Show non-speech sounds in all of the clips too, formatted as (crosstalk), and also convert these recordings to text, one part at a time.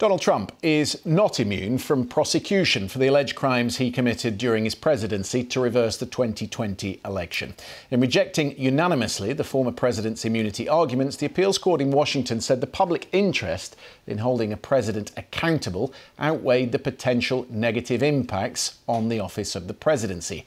Donald Trump is not immune from prosecution for the alleged crimes he committed during his presidency to reverse the 2020 election. In rejecting unanimously the former president's immunity arguments, the appeals court in Washington said the public interest in holding a president accountable outweighed the potential negative impacts on the office of the presidency.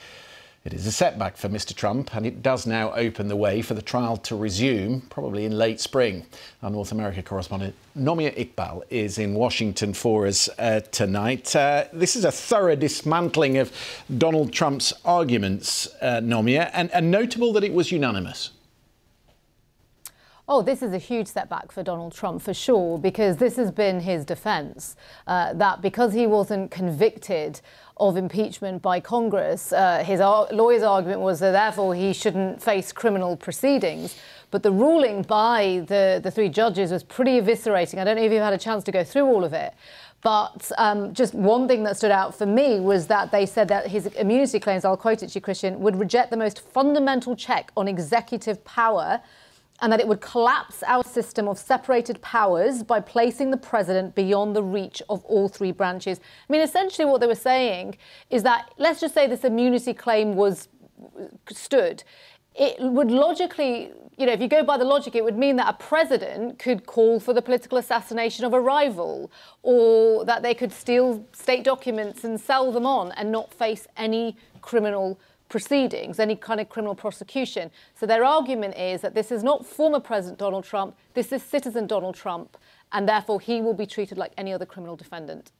It is a setback for Mr. Trump, and it does now open the way for the trial to resume, probably in late spring. Our North America correspondent Nomia Iqbal is in Washington for us uh, tonight. Uh, this is a thorough dismantling of Donald Trump's arguments, uh, Nomia, and, and notable that it was unanimous. Oh, this is a huge setback for Donald Trump for sure, because this has been his defense uh, that because he wasn't convicted of impeachment by Congress, uh, his ar- lawyer's argument was that therefore he shouldn't face criminal proceedings. But the ruling by the, the three judges was pretty eviscerating. I don't know if you've had a chance to go through all of it. But um, just one thing that stood out for me was that they said that his immunity claims, I'll quote it to you, Christian, would reject the most fundamental check on executive power and that it would collapse our system of separated powers by placing the president beyond the reach of all three branches. I mean, essentially, what they were saying is that let's just say this immunity claim was stood. It would logically, you know, if you go by the logic, it would mean that a president could call for the political assassination of a rival or that they could steal state documents and sell them on and not face any criminal proceedings, any kind of criminal prosecution. So their argument is that this is not former President Donald Trump, this is citizen Donald Trump, and therefore he will be treated like any other criminal defendant.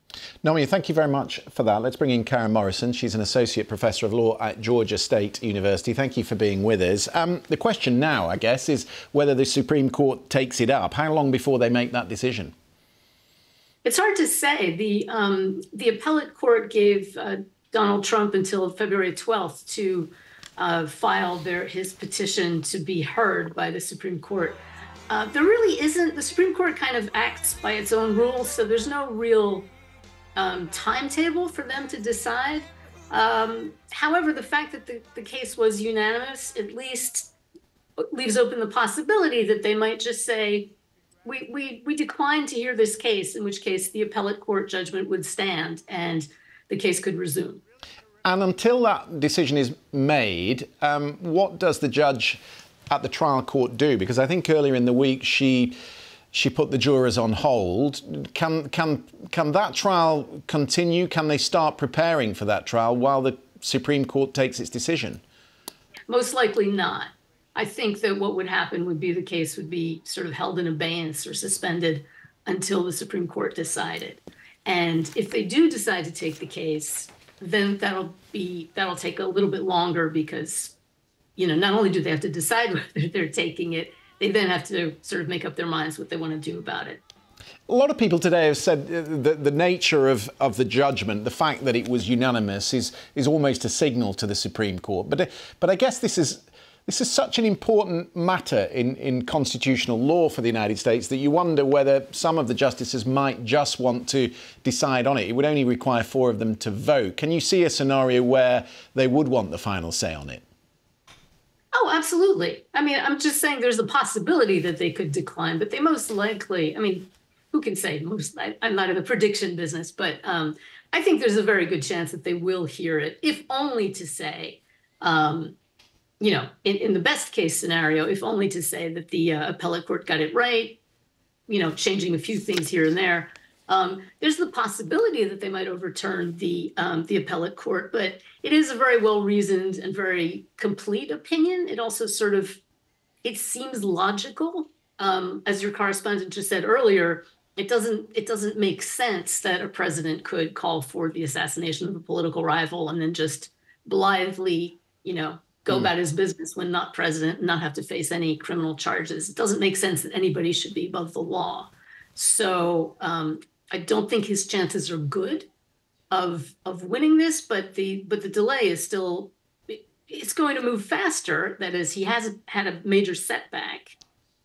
Naomi, thank you very much for that. Let's bring in Caren Morrison. She's an Associate Professor of Law at Georgia State University. Thank you for being with us. Um, the question now, I guess, is whether the Supreme Court takes it up. How long before they make that decision? It's hard to say. The um, the appellate court gave uh, Donald Trump until February 12th to uh, file their his petition to be heard by the Supreme Court. Uh, there really isn't. The Supreme Court kind of acts by its own rules, so there's no real um, timetable for them to decide. Um, however, the fact that the, the case was unanimous at least leaves open the possibility that they might just say, we, we, we decline to hear this case, in which case the appellate court judgment would stand and the case could resume. And until that decision is made, um, what does the judge at the trial court do? Because I think earlier in the week she she put the jurors on hold. Can can can that trial continue? Can they start preparing for that trial while the Supreme Court takes its decision? Most likely not. I think that what would happen would be the case would be sort of held in abeyance or suspended until the Supreme Court decided. And if they do decide to take the case, then that'll be that'll take a little bit longer because you know not only do they have to decide (laughs) whether they're taking it they then have to sort of make up their minds what they want to do about it a lot of people today have said uh, that the nature of, of the judgment, the fact that it was unanimous, is, is almost a signal to the Supreme Court. But, uh, but I guess this is this is such an important matter in, in constitutional law for the United States that you wonder whether some of the justices might just want to decide on it. It would only require four of them to vote. Can you see a scenario where they would want the final say on it? Oh, absolutely. I mean, I'm just saying there's a possibility that they could decline, but they most likely, I mean, who can say most? I, am not in the prediction business, but um, I think there's a very good chance that they will hear it, if only to say, um, you know, in, in the best case scenario, if only to say that the uh, appellate court got it right, you know, changing a few things here and there. Um, there's the possibility that they might overturn the um, the appellate court, but it is a very well reasoned and very complete opinion. It also sort of it seems logical, um, as your correspondent just said earlier. It doesn't it doesn't make sense that a president could call for the assassination of a political rival and then just blithely, you know, go mm. about his business when not president and not have to face any criminal charges. It doesn't make sense that anybody should be above the law. So um, I don't think his chances are good of of winning this, but the but the delay is still it's going to move faster. That is, he has had a major setback.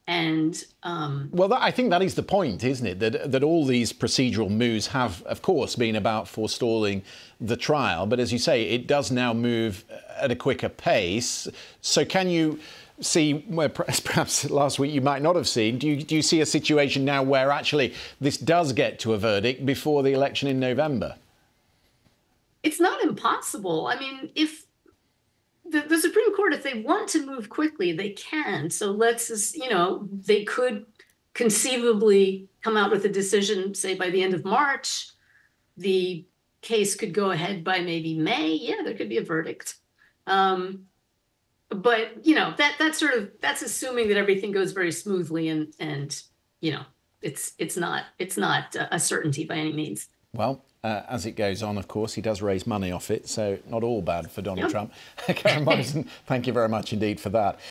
And um, well, that, I think that is the point, isn't it? That that all these procedural moves have, of course, been about forestalling the trial. But as you say, it does now move at a quicker pace. So, can you see where (laughs) perhaps last week you might not have seen? Do you, do you see a situation now where actually this does get to a verdict before the election in November? It's not impossible. I mean, if the, the Supreme Court, if they want to move quickly, they can. So let's, just, you know, they could conceivably come out with a decision, say by the end of March. The case could go ahead by maybe May. Yeah, there could be a verdict. Um, but you know that that's sort of that's assuming that everything goes very smoothly and and you know it's it's not it's not a certainty by any means. Well, uh, as it goes on, of course, he does raise money off it, so not all bad for Donald. Trump. (laughs) Caren Morrison, thank you very much indeed for that.